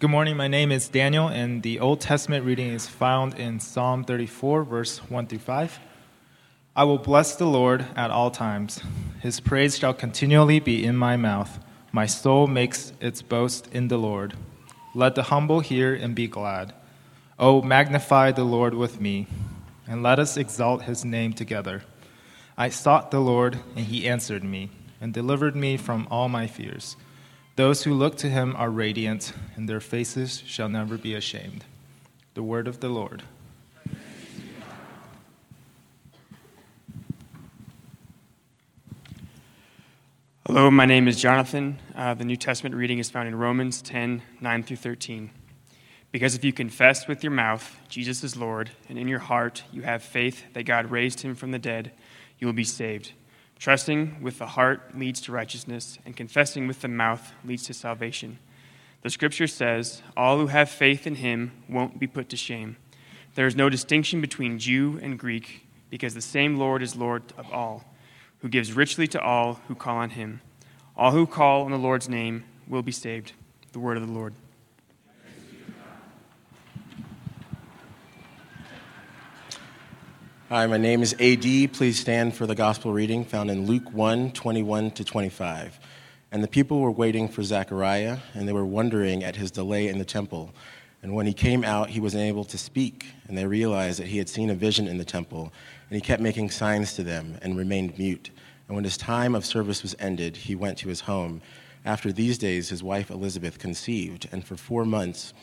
Good morning. My name is Daniel, and the Old Testament reading is found in Psalm 34, verse 1 through 5. I will bless the Lord at all times. His praise shall continually be in my mouth. My soul makes its boast in the Lord. Let the humble hear and be glad. Oh, magnify the Lord with me, and let us exalt his name together. I sought the Lord, and he answered me, and delivered me from all my fears. Those who look to him are radiant, and their faces shall never be ashamed. The word of the Lord. Hello, my name is Jonathan. Uh, the New Testament reading is found in Romans 10 9 through 13. Because if you confess with your mouth Jesus is Lord, and in your heart you have faith that God raised him from the dead, you will be saved. Trusting with the heart leads to righteousness, and confessing with the mouth leads to salvation. The scripture says, All who have faith in him won't be put to shame. There is no distinction between Jew and Greek, because the same Lord is Lord of all, who gives richly to all who call on him. All who call on the Lord's name will be saved. The word of the Lord. Hi, my name is AD. Please stand for the gospel reading found in Luke 1 21 to 25. And the people were waiting for Zechariah, and they were wondering at his delay in the temple. And when he came out, he was unable to speak, and they realized that he had seen a vision in the temple, and he kept making signs to them and remained mute. And when his time of service was ended, he went to his home. After these days, his wife Elizabeth conceived, and for four months,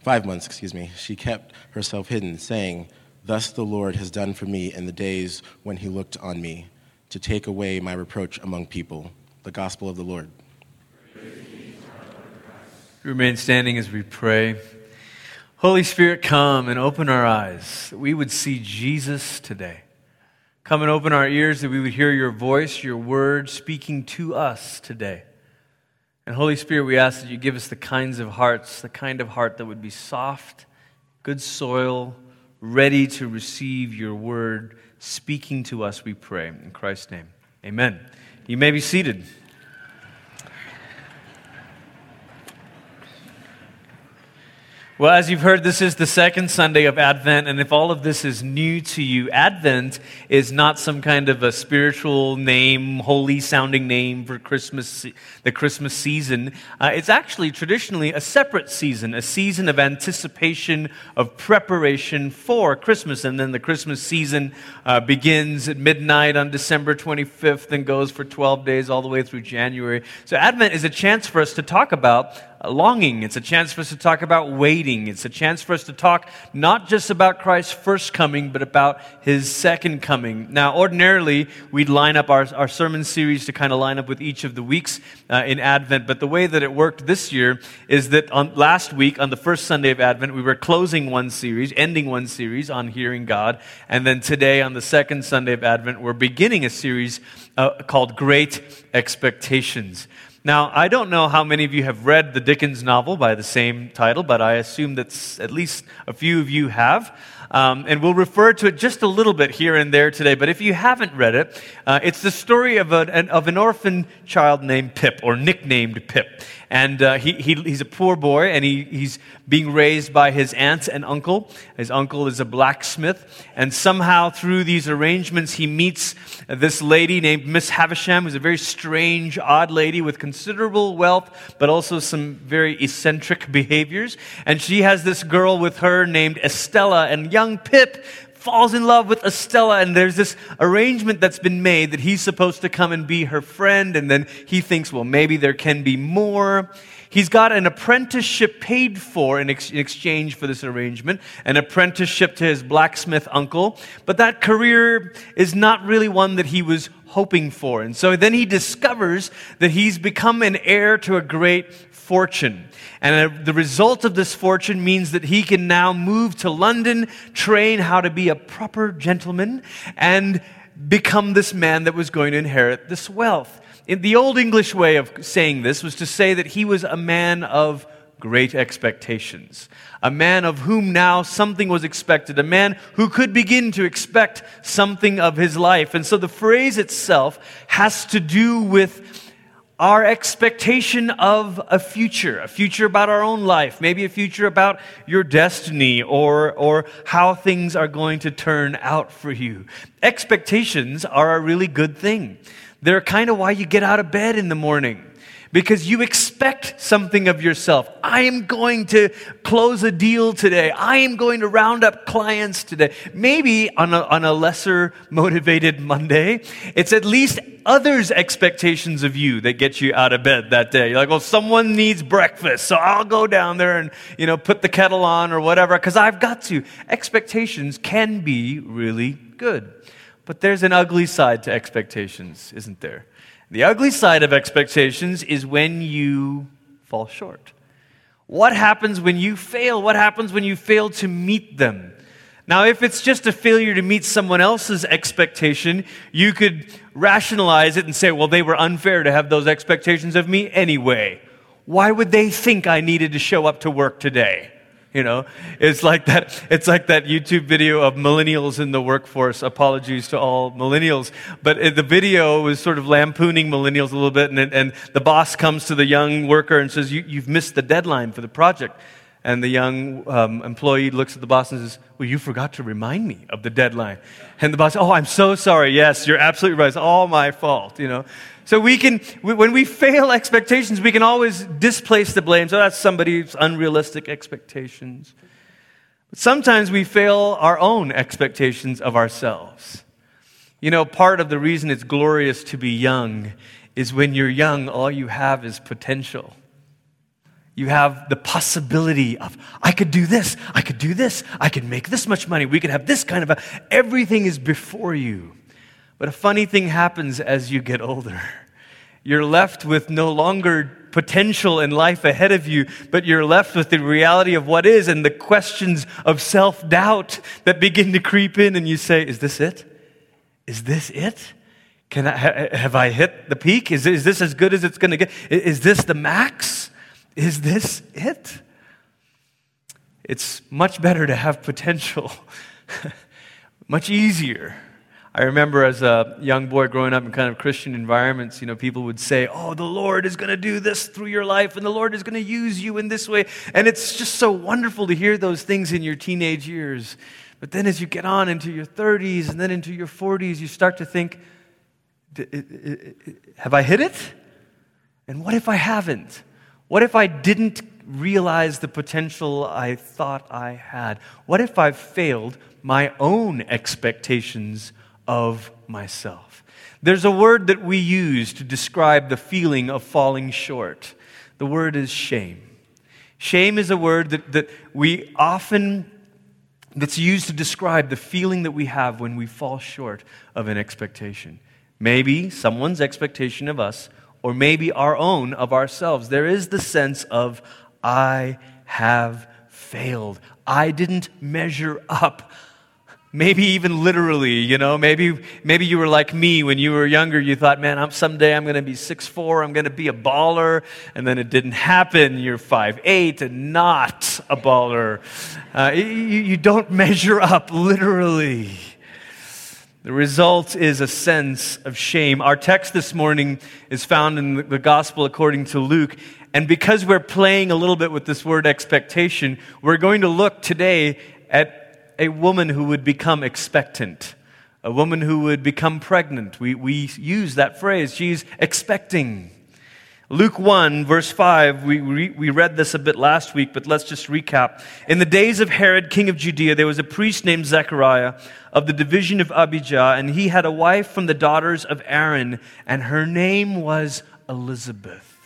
five months, excuse me, she kept herself hidden, saying, Thus the Lord has done for me in the days when he looked on me, to take away my reproach among people. The gospel of the Lord. Remain standing as we pray. Holy Spirit, come and open our eyes that we would see Jesus today. Come and open our ears that we would hear your voice, your word speaking to us today. And Holy Spirit, we ask that you give us the kinds of hearts, the kind of heart that would be soft, good soil, ready to receive your word speaking to us, we pray. In Christ's name, amen. You may be seated. Well, as you've heard, this is the second Sunday of Advent, and if all of this is new to you, Advent is not some kind of a spiritual name, holy sounding name for Christmas, the Christmas season. Uh, it's actually traditionally a separate season, a season of anticipation, of preparation for Christmas. And then the Christmas season uh, begins at midnight on December 25th and goes for 12 days all the way through January. So Advent is a chance for us to talk about longing. It's a chance for us to talk about waiting. It's a chance for us to talk not just about Christ's first coming, but about his second coming. Now, ordinarily, we'd line up our, our sermon series to kind of line up with each of the weeks uh, in Advent, but the way that it worked this year is that on last week, on the first Sunday of Advent, we were closing one series, ending one series on hearing God, and then today, on the second Sunday of Advent, we're beginning a series uh, called Great Expectations. Now, I don't know how many of you have read the Dickens novel by the same title, but I assume that at least a few of you have. Um, and we'll refer to it just a little bit here and there today. But if you haven't read it, uh, it's the story of an, of an orphan child named Pip, or nicknamed Pip. And uh, he, he, he's a poor boy, and he, he's being raised by his aunt and uncle. His uncle is a blacksmith. And somehow, through these arrangements, he meets this lady named Miss Havisham, who's a very strange, odd lady with considerable wealth, but also some very eccentric behaviors. And she has this girl with her named Estella. And young Pip falls in love with Estella, and there's this arrangement that's been made that he's supposed to come and be her friend, and then he thinks, well, maybe there can be more. He's got an apprenticeship paid for in, ex- in, exchange for this arrangement, an apprenticeship to his blacksmith uncle, but that career is not really one that he was hoping for. And so then he discovers that he's become an heir to a great fortune. And uh, the result of this fortune means that he can now move to London, train how to be a proper gentleman, and become this man that was going to inherit this wealth. In the old English way of saying this was to say that he was a man of great expectations, a man of whom now something was expected, a man who could begin to expect something of his life. And so the phrase itself has to do with our expectation of a future, a future about our own life, maybe a future about your destiny or, or how things are going to turn out for you. Expectations are a really good thing. They're kind of why you get out of bed in the morning because you expect something of yourself. I am going to close a deal today. I am going to round up clients today. Maybe on a, on a lesser motivated Monday, it's at least others' expectations of you that get you out of bed that day. You're like, well, someone needs breakfast, so I'll go down there and, you know, put the kettle on or whatever, because I've got to. Expectations can be really good. But there's an ugly side to expectations, isn't there? The ugly side of expectations is when you fall short. What happens when you fail? What happens when you fail to meet them? Now, if it's just a failure to meet someone else's expectation, you could rationalize it and say, well, they were unfair to have those expectations of me anyway. Why would they think I needed to show up to work today? You know, it's like that. It's like that YouTube video of millennials in the workforce. Apologies to all millennials, but uh, the video was sort of lampooning millennials a little bit, and, and the boss comes to the young worker and says, you, "You've missed the deadline for the project." And the young um, employee looks at the boss and says, Well, you forgot to remind me of the deadline. And the boss, Oh, I'm so sorry. Yes, you're absolutely right. It's all my fault, you know. So we can, when we fail expectations, we can always displace the blame. So that's somebody's unrealistic expectations. But sometimes we fail our own expectations of ourselves. You know, part of the reason it's glorious to be young is when you're young, all you have is potential. You have the possibility of, I could do this, I could do this, I could make this much money, we could have this kind of a, everything is before you. But a funny thing happens as you get older. You're left with no longer potential in life ahead of you, but you're left with the reality of what is and the questions of self doubt that begin to creep in, and you say, Is this it? Is this it? Can I, have I hit the peak? Is, is this as good as it's going to get? Is this the max? Is this it? It's much better to have potential, much easier. I remember as a young boy growing up in kind of Christian environments, you know, people would say, Oh, the Lord is going to do this through your life, and the Lord is going to use you in this way. And it's just so wonderful to hear those things in your teenage years. But then as you get on into your 30s and then into your 40s, you start to think, Have I hit it? And what if I haven't? What if I didn't realize the potential I thought I had? What if I've failed my own expectations of myself. There's a word that we use to describe the feeling of falling short. The word is shame. Shame is a word that, that we often that's used to describe the feeling that we have when we fall short of an expectation. Maybe someone's expectation of us, or maybe our own of ourselves. There is the sense of, I have failed. I didn't measure up. Maybe even literally, you know, maybe, maybe you were like me when you were younger. You thought, man, I'm, someday I'm going to be 6'4, I'm going to be a baller. And then it didn't happen. You're 5'8 and not a baller. Uh, you, you don't measure up literally. The result is a sense of shame. Our text this morning is found in the Gospel according to Luke. And because we're playing a little bit with this word expectation, we're going to look today at a woman who would become expectant, a woman who would become pregnant. We, we use that phrase. She's expecting. Luke 1, verse 5, we, re, we read this a bit last week, but let's just recap. In the days of Herod, king of Judea, there was a priest named Zechariah of the division of Abijah, and he had a wife from the daughters of Aaron, and her name was Elizabeth.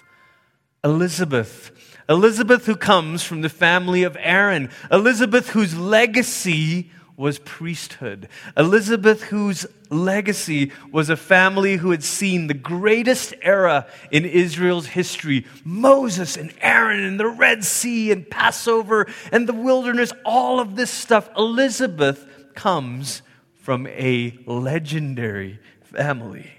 Elizabeth. Elizabeth, who comes from the family of Aaron. Elizabeth, whose legacy was priesthood. Elizabeth, whose legacy was a family who had seen the greatest era in Israel's history Moses and Aaron and the Red Sea and Passover and the wilderness, all of this stuff. Elizabeth comes from a legendary family.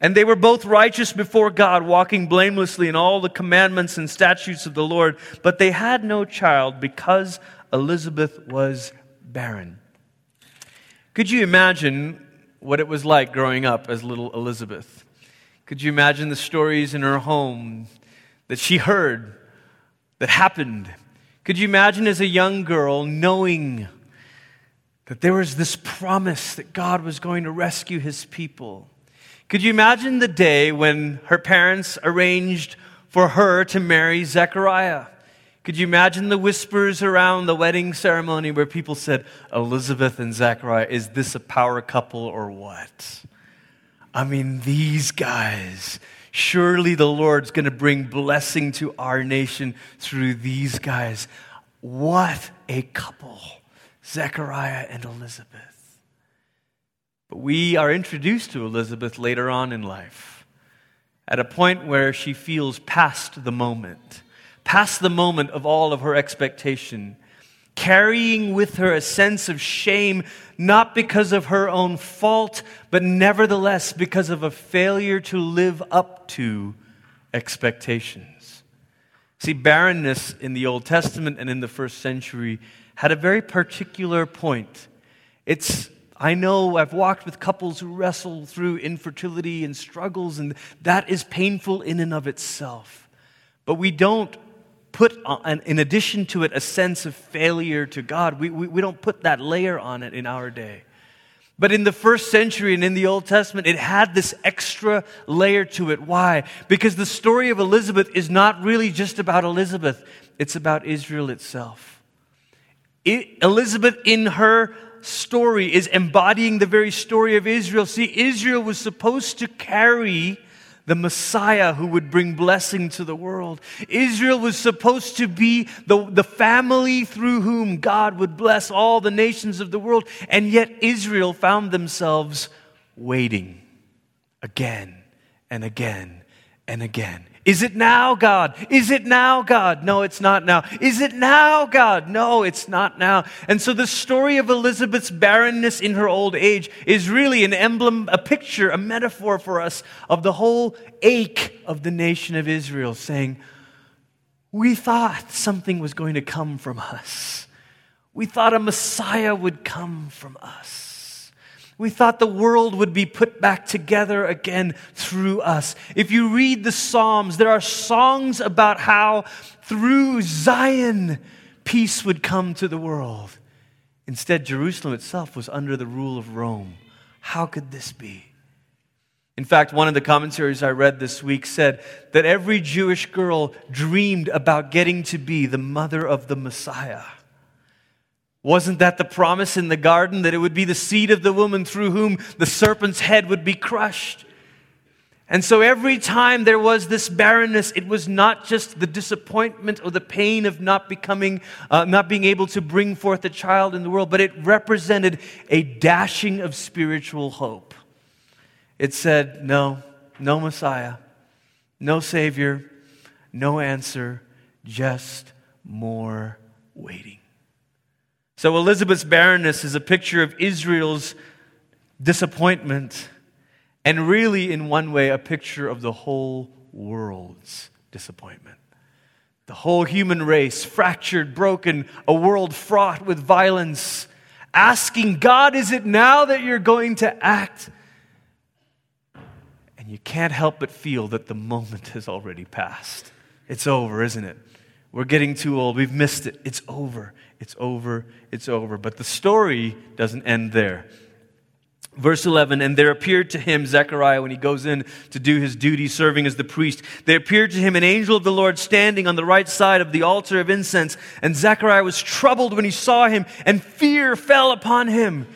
And they were both righteous before God, walking blamelessly in all the commandments and statutes of the Lord. But they had no child because Elizabeth was barren. Could you imagine what it was like growing up as little Elizabeth? Could you imagine the stories in her home that she heard that happened? Could you imagine as a young girl knowing that there was this promise that God was going to rescue his people? Could you imagine the day when her parents arranged for her to marry Zechariah? Could you imagine the whispers around the wedding ceremony where people said, Elizabeth and Zachariah, is this a power couple or what? I mean, these guys, surely the Lord's going to bring blessing to our nation through these guys. What a couple, Zechariah and Elizabeth. But we are introduced to Elizabeth later on in life at a point where she feels past the moment past the moment of all of her expectation, carrying with her a sense of shame, not because of her own fault, but nevertheless because of a failure to live up to expectations. See, barrenness in the Old Testament and in the first century had a very particular point. It's I know I've walked with couples who wrestle through infertility and struggles, and that is painful in and of itself. But we don't put, on, in addition to it, a sense of failure to God. We, we, we don't put that layer on it in our day. But in the first century and in the Old Testament, it had this extra layer to it. Why? Because the story of Elizabeth is not really just about Elizabeth, it's about Israel itself. It, Elizabeth, in her story, is embodying the very story of Israel. See, Israel was supposed to carry the Messiah who would bring blessing to the world. Israel was supposed to be the, the family through whom God would bless all the nations of the world. And yet Israel found themselves waiting again and again and again. Is it now, God? Is it now, God? No, it's not now. Is it now, God? No, it's not now. And so the story of Elizabeth's barrenness in her old age is really an emblem, a picture, a metaphor for us of the whole ache of the nation of Israel, saying, We thought something was going to come from us. We thought a Messiah would come from us. We thought the world would be put back together again through us. If you read the Psalms, there are songs about how through Zion peace would come to the world. Instead, Jerusalem itself was under the rule of Rome. How could this be? In fact, one of the commentaries I read this week said that every Jewish girl dreamed about getting to be the mother of the Messiah. Wasn't that the promise in the garden that it would be the seed of the woman through whom the serpent's head would be crushed? And so every time there was this barrenness, it was not just the disappointment or the pain of not becoming, uh, not being able to bring forth a child in the world, but it represented a dashing of spiritual hope. It said, no, no Messiah, no Savior, no answer, just more. So Elizabeth's barrenness is a picture of Israel's disappointment, and really, in one way, a picture of the whole world's disappointment. The whole human race, fractured, broken, a world fraught with violence, asking, God, is it now that you're going to act? And you can't help but feel that the moment has already passed. It's over, isn't it? We're getting too old. We've missed it. It's over. It's over. It's over. But the story doesn't end there. Verse 11, and there appeared to him, Zechariah, when he goes in to do his duty serving as the priest, there appeared to him an angel of the Lord standing on the right side of the altar of incense. And Zechariah was troubled when he saw him, and fear fell upon him,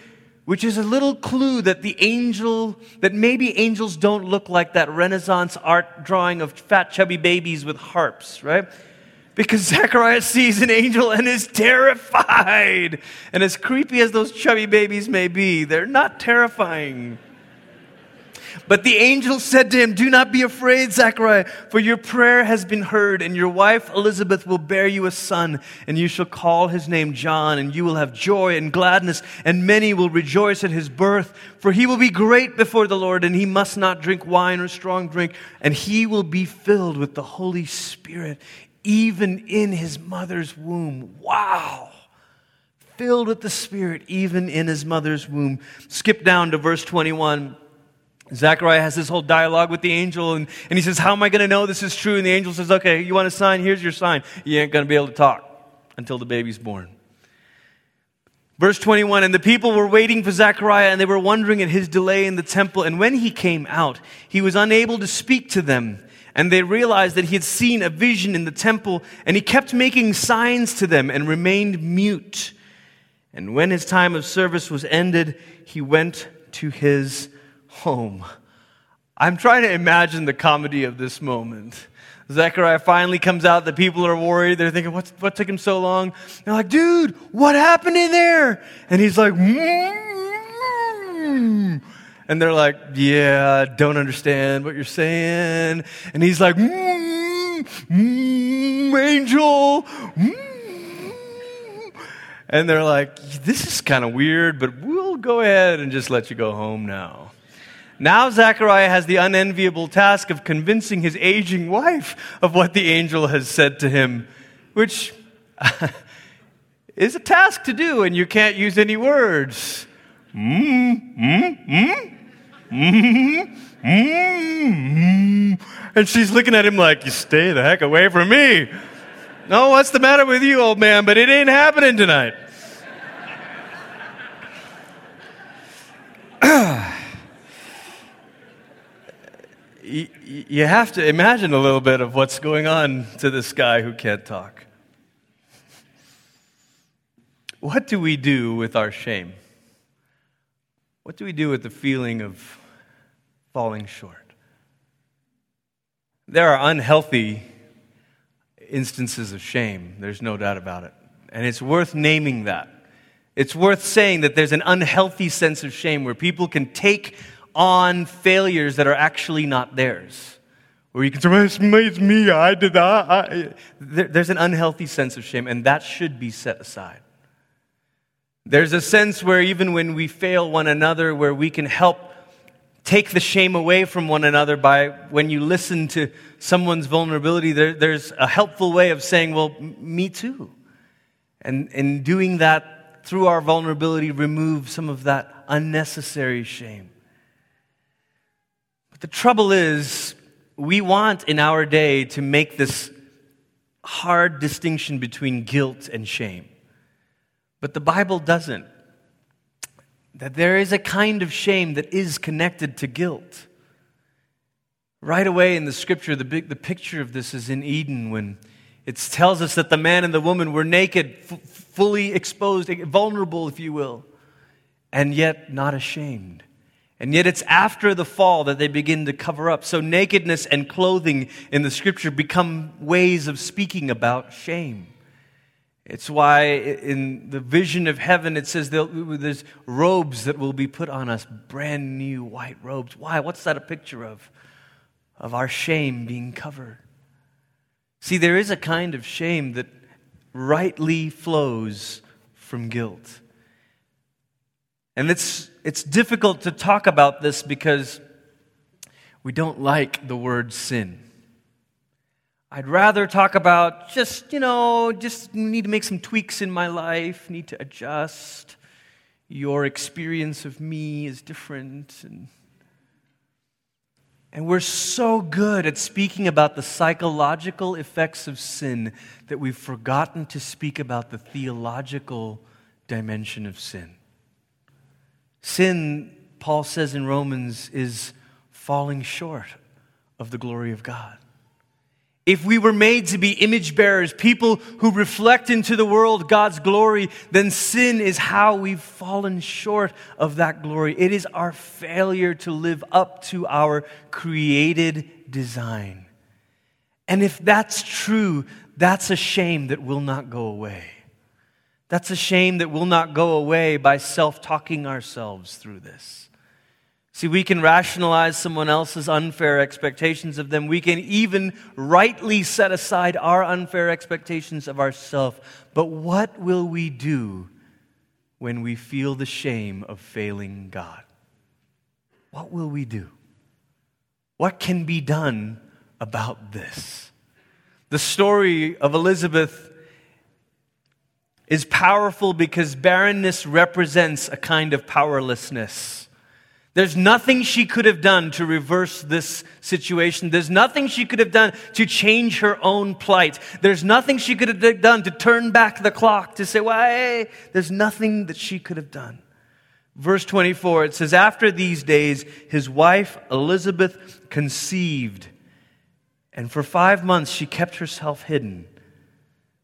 which is a little clue that the angel, that maybe angels don't look like that Renaissance art drawing of fat, chubby babies with harps, right? Because Zechariah sees an angel and is terrified. And as creepy as those chubby babies may be, they're not terrifying. But the angel said to him, Do not be afraid, Zechariah, for your prayer has been heard, and your wife Elizabeth will bear you a son, and you shall call his name John, and you will have joy and gladness, and many will rejoice at his birth. For he will be great before the Lord, and he must not drink wine or strong drink, and he will be filled with the Holy Spirit even in his mother's womb. Wow. Filled with the Spirit, even in his mother's womb. Skip down to verse 21. Zechariah has this whole dialogue with the angel, and, and he says, How am I going to know this is true? And the angel says, Okay, you want a sign? Here's your sign. You ain't going to be able to talk until the baby's born. Verse 21 And the people were waiting for Zechariah, and they were wondering at his delay in the temple. And when he came out, he was unable to speak to them. And they realized that he had seen a vision in the temple, and he kept making signs to them and remained mute. And when his time of service was ended, he went to his home. I'm trying to imagine the comedy of this moment. Zechariah finally comes out. The people are worried. They're thinking, what, what took him so long? They're like, dude, what happened in there? And he's like, mm. And they're like, yeah, don't understand what you're saying. And he's like, mm, mm, angel. Mm. And they're like, this is kind of weird, but we'll go ahead and just let you go home now. Now Zechariah has the unenviable task of convincing his aging wife of what the angel has said to him, which is a task to do, and you can't use any words. Mm, mm, mm, mm, mm, and she's looking at him like, You stay the heck away from me. No, what's the matter with you, old man? But it ain't happening tonight. you have to imagine a little bit of what's going on to this guy who can't talk. What do we do with our shame? What do we do with the feeling of falling short? There are unhealthy instances of shame, there's no doubt about it. And it's worth naming that. It's worth saying that there's an unhealthy sense of shame where people can take on failures that are actually not theirs. Where you can say, it's, me, it's me, I did that. There's an unhealthy sense of shame, and that should be set aside. There's a sense where even when we fail one another, where we can help take the shame away from one another by when you listen to someone's vulnerability, there, there's a helpful way of saying, well, me too. And in doing that through our vulnerability, remove some of that unnecessary shame. But the trouble is, we want in our day to make this hard distinction between guilt and shame. But the Bible doesn't. That there is a kind of shame that is connected to guilt. Right away in the scripture, the, big, the picture of this is in Eden when it tells us that the man and the woman were naked, f- fully exposed, vulnerable, if you will, and yet not ashamed. And yet it's after the fall that they begin to cover up. So nakedness and clothing in the scripture become ways of speaking about shame. It's why in the vision of heaven it says there's robes that will be put on us, brand new white robes. Why? What's that a picture of? Of our shame being covered. See, there is a kind of shame that rightly flows from guilt. And it's, it's difficult to talk about this because we don't like the word sin. I'd rather talk about just, you know, just need to make some tweaks in my life, need to adjust. Your experience of me is different. And, and we're so good at speaking about the psychological effects of sin that we've forgotten to speak about the theological dimension of sin. Sin, Paul says in Romans, is falling short of the glory of God. If we were made to be image bearers, people who reflect into the world God's glory, then sin is how we've fallen short of that glory. It is our failure to live up to our created design. And if that's true, that's a shame that will not go away. That's a shame that will not go away by self talking ourselves through this. See, we can rationalize someone else's unfair expectations of them. We can even rightly set aside our unfair expectations of ourselves. But what will we do when we feel the shame of failing God? What will we do? What can be done about this? The story of Elizabeth is powerful because barrenness represents a kind of powerlessness. There's nothing she could have done to reverse this situation. There's nothing she could have done to change her own plight. There's nothing she could have done to turn back the clock, to say, hey, there's nothing that she could have done. Verse 24, it says, After these days, his wife Elizabeth conceived, and for five months she kept herself hidden,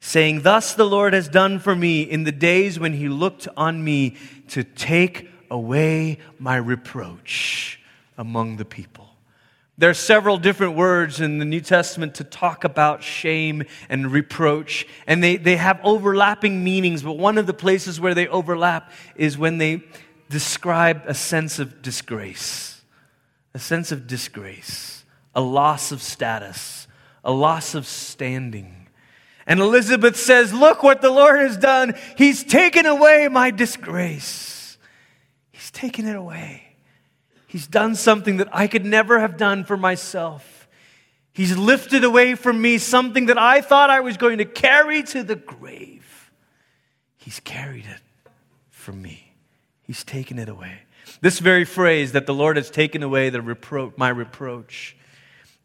saying, Thus the Lord has done for me in the days when he looked on me to take away my reproach among the people. There are several different words in the New Testament to talk about shame and reproach, and they, they have overlapping meanings, but one of the places where they overlap is when they describe a sense of disgrace, a sense of disgrace, a loss of status, a loss of standing. And Elizabeth says, Look what the Lord has done. He's taken away my disgrace. Taken it away. He's done something that I could never have done for myself. He's lifted away from me something that I thought I was going to carry to the grave. He's carried it from me. He's taken it away. This very phrase that the Lord has taken away the repro- my reproach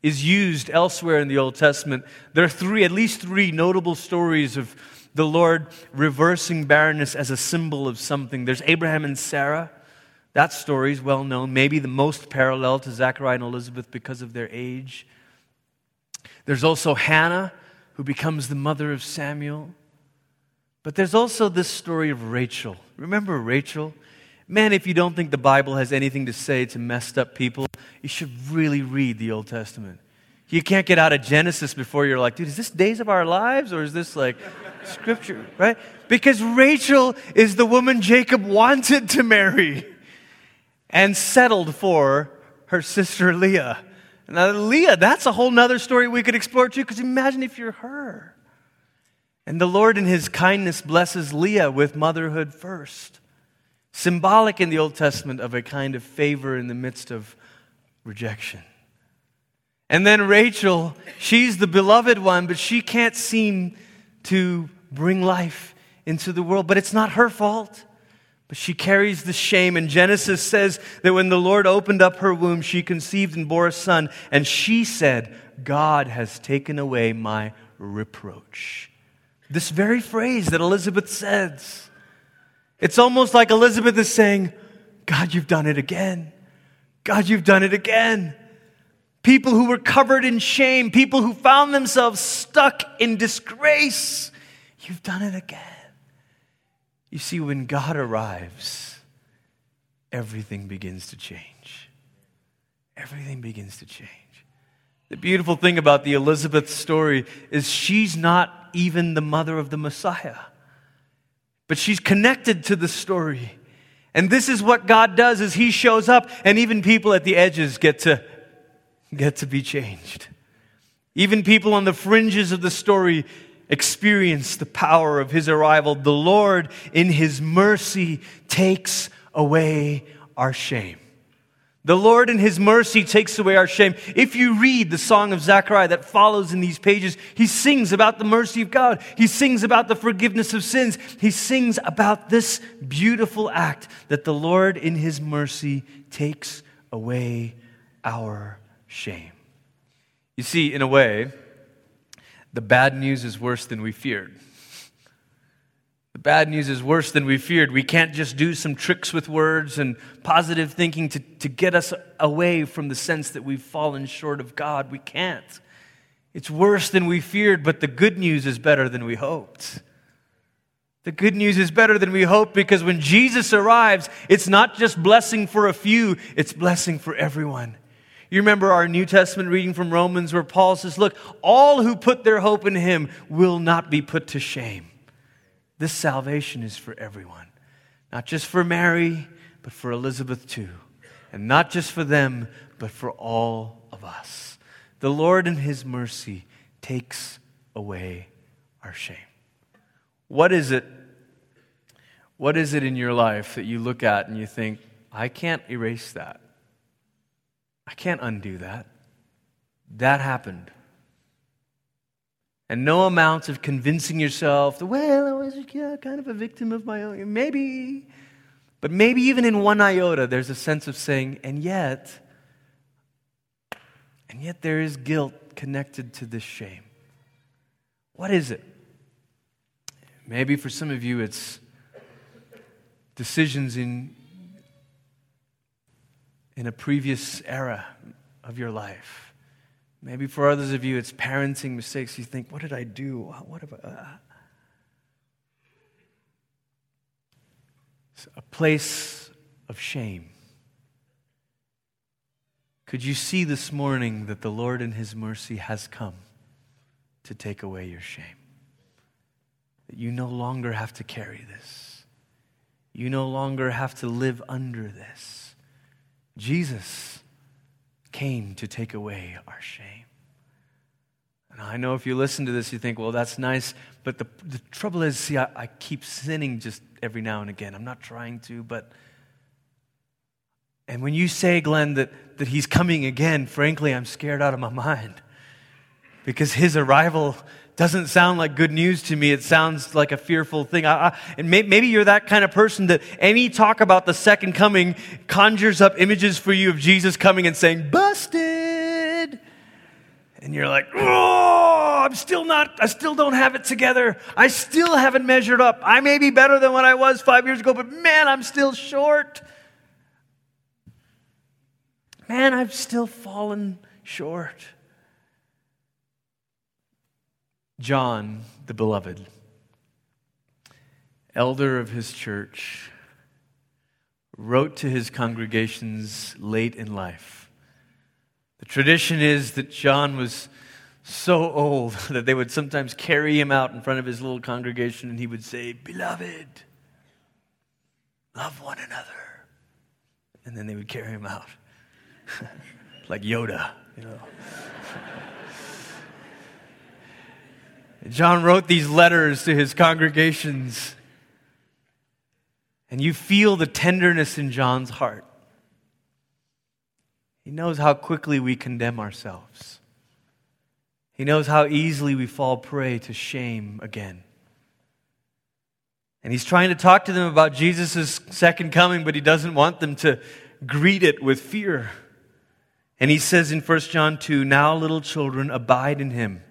is used elsewhere in the Old Testament. There are three, at least three notable stories of the Lord reversing barrenness as a symbol of something. There's Abraham and Sarah. That story is well known, maybe the most parallel to Zechariah and Elizabeth because of their age. There's also Hannah, who becomes the mother of Samuel. But there's also this story of Rachel. Remember Rachel? Man, if you don't think the Bible has anything to say to messed up people, you should really read the Old Testament. You can't get out of Genesis before you're like, dude, is this days of our lives or is this like scripture, right? Because Rachel is the woman Jacob wanted to marry and settled for her sister Leah. Now, Leah, that's a whole nother story we could explore too, because imagine if you're her. And the Lord, in his kindness, blesses Leah with motherhood first symbolic in the Old Testament of a kind of favor in the midst of rejection. And then Rachel, she's the beloved one, but she can't seem to bring life into the world. But it's not her fault. But she carries the shame. And Genesis says that when the Lord opened up her womb, she conceived and bore a son. And she said, God has taken away my reproach. This very phrase that Elizabeth says. It's almost like Elizabeth is saying, God, you've done it again. God, you've done it again. People who were covered in shame, people who found themselves stuck in disgrace, you've done it again. You see, when God arrives, everything begins to change. Everything begins to change. The beautiful thing about the Elizabeth story is she's not even the mother of the Messiah but she's connected to the story. And this is what God does is he shows up and even people at the edges get to get to be changed. Even people on the fringes of the story experience the power of his arrival. The Lord in his mercy takes away our shame. The Lord in His mercy takes away our shame. If you read the song of Zechariah that follows in these pages, he sings about the mercy of God. He sings about the forgiveness of sins. He sings about this beautiful act that the Lord in His mercy takes away our shame. You see, in a way, the bad news is worse than we feared. The bad news is worse than we feared. We can't just do some tricks with words and positive thinking to, to get us away from the sense that we've fallen short of God. We can't. It's worse than we feared, but the good news is better than we hoped. The good news is better than we hoped because when Jesus arrives, it's not just blessing for a few, it's blessing for everyone. You remember our New Testament reading from Romans where Paul says, Look, all who put their hope in him will not be put to shame. This salvation is for everyone, not just for Mary, but for Elizabeth too. And not just for them, but for all of us. The Lord, in His mercy, takes away our shame. What is it? What is it in your life that you look at and you think, I can't erase that? I can't undo that. That happened. And no amount of convincing yourself, well, I was yeah, kind of a victim of my own. Maybe. But maybe even in one iota, there's a sense of saying, and yet, and yet there is guilt connected to this shame. What is it? Maybe for some of you, it's decisions in, in a previous era of your life. Maybe for others of you, it's parenting mistakes. You think, what did I do? What have I? Uh, a place of shame. Could you see this morning that the Lord in His mercy has come to take away your shame? That you no longer have to carry this. You no longer have to live under this. Jesus came to take away our shame. And I know if you listen to this, you think, well, that's nice. But the, the trouble is, see, I, I keep sinning just every now and again. I'm not trying to, but. And when you say, Glenn, that, that he's coming again, frankly, I'm scared out of my mind. Because his arrival doesn't sound like good news to me. It sounds like a fearful thing. I, I, and may, maybe you're that kind of person that any talk about the second coming conjures up images for you of Jesus coming and saying, busted. And you're like, oh, I'm still not, I still don't have it together. I still haven't measured up. I may be better than what I was five years ago, but man, I'm still short. Man, I've still fallen short. John, the beloved, elder of his church, wrote to his congregations late in life the tradition is that John was so old that they would sometimes carry him out in front of his little congregation and he would say, Beloved, love one another. And then they would carry him out like Yoda, you know. John wrote these letters to his congregations, and you feel the tenderness in John's heart. He knows how quickly we condemn ourselves. He knows how easily we fall prey to shame again. And he's trying to talk to them about Jesus' second coming, but he doesn't want them to greet it with fear. And he says in 1 John 2 Now, little children, abide in him,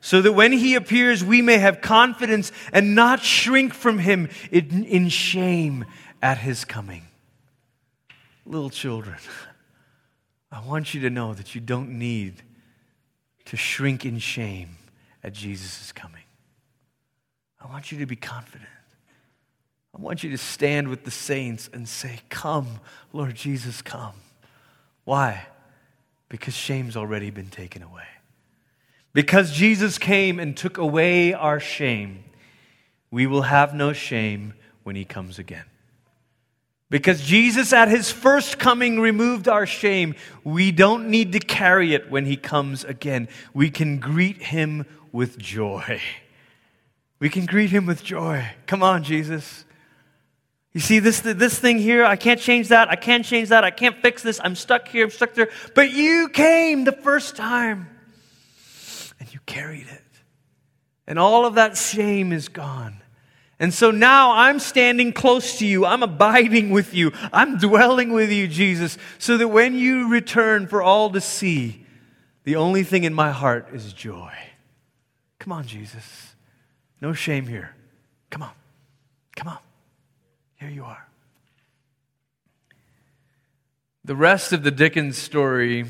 so that when he appears, we may have confidence and not shrink from him in, in shame at his coming. Little children. I want you to know that you don't need to shrink in shame at Jesus' coming. I want you to be confident. I want you to stand with the saints and say, Come, Lord Jesus, come. Why? Because shame's already been taken away. Because Jesus came and took away our shame, we will have no shame when he comes again. Because Jesus, at his first coming, removed our shame. We don't need to carry it when he comes again. We can greet him with joy. We can greet him with joy. Come on, Jesus. You see, this, this thing here, I can't change that. I can't change that. I can't fix this. I'm stuck here. I'm stuck there. But you came the first time carried it. And all of that shame is gone. And so now I'm standing close to you. I'm abiding with you. I'm dwelling with you, Jesus, so that when you return for all to see, the only thing in my heart is joy. Come on, Jesus. No shame here. Come on. Come on. Here you are. The rest of the Dickens story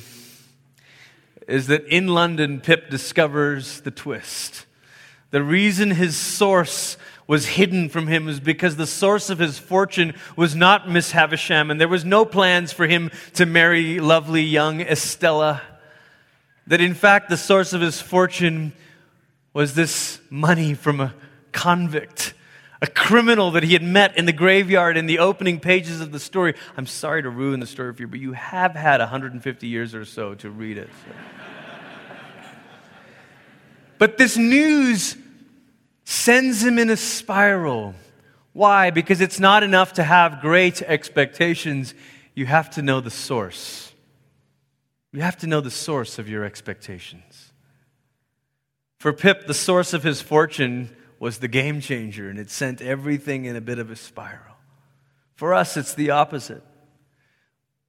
is that in London, Pip discovers the twist. The reason his source was hidden from him was because the source of his fortune was not Miss Havisham, and there was no plans for him to marry lovely young Estella. That in fact, the source of his fortune was this money from a convict, a criminal that he had met in the graveyard in the opening pages of the story. I'm sorry to ruin the story for you, but you have had 150 years or so to read it. So. But this news sends him in a spiral. Why? Because it's not enough to have great expectations. You have to know the source. You have to know the source of your expectations. For Pip, the source of his fortune was the game changer, and it sent everything in a bit of a spiral. For us, it's the opposite.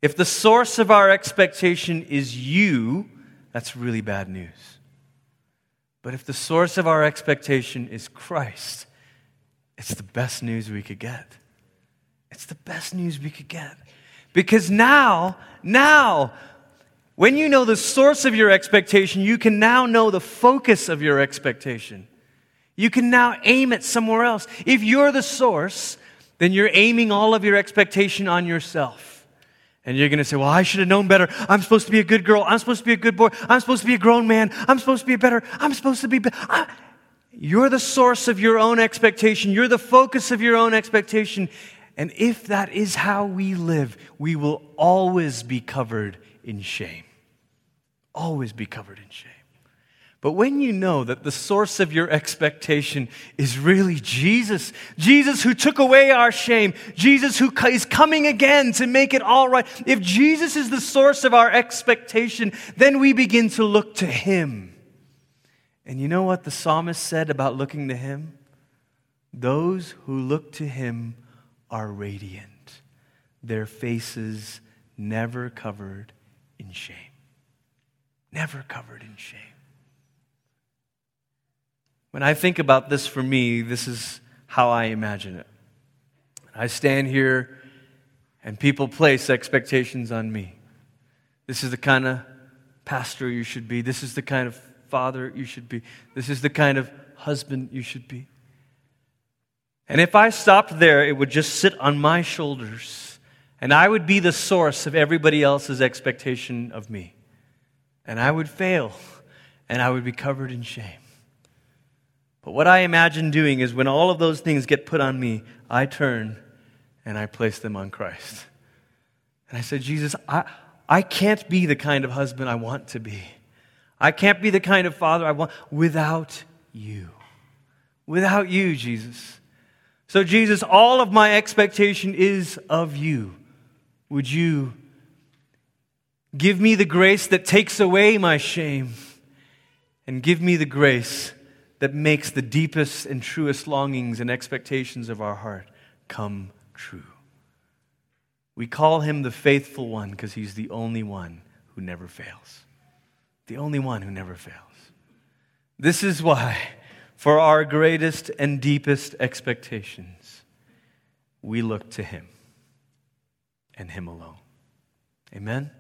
If the source of our expectation is you, that's really bad news. But if the source of our expectation is Christ, it's the best news we could get. It's the best news we could get. Because now, now, when you know the source of your expectation, you can now know the focus of your expectation. You can now aim it somewhere else. If you're the source, then you're aiming all of your expectation on yourself. And you're going to say, Well, I should have known better. I'm supposed to be a good girl. I'm supposed to be a good boy. I'm supposed to be a grown man. I'm supposed to be better. I'm supposed to be better. You're the source of your own expectation. You're the focus of your own expectation. And if that is how we live, we will always be covered in shame. Always be covered in shame. But when you know that the source of your expectation is really Jesus, Jesus who took away our shame, Jesus who is coming again to make it all right, if Jesus is the source of our expectation, then we begin to look to Him. And you know what the psalmist said about looking to Him? Those who look to Him are radiant, their faces never covered in shame. Never covered in shame. When I think about this for me, this is how I imagine it. I stand here and people place expectations on me. This is the kind of pastor you should be. This is the kind of father you should be. This is the kind of husband you should be. And if I stopped there, it would just sit on my shoulders, and I would be the source of everybody else's expectation of me. And I would fail, and I would be covered in shame. But what I imagine doing is when all of those things get put on me, I turn and I place them on Christ. And I said, Jesus, I, I can't be the kind of husband I want to be. I can't be the kind of father I want without you. Without you, Jesus. So, Jesus, all of my expectation is of you. Would you give me the grace that takes away my shame and give me the grace that makes the deepest and truest longings and expectations of our heart come true. We call him the faithful one because he's the only one who never fails. The only one who never fails. This is why, for our greatest and deepest expectations, we look to him and him alone. Amen.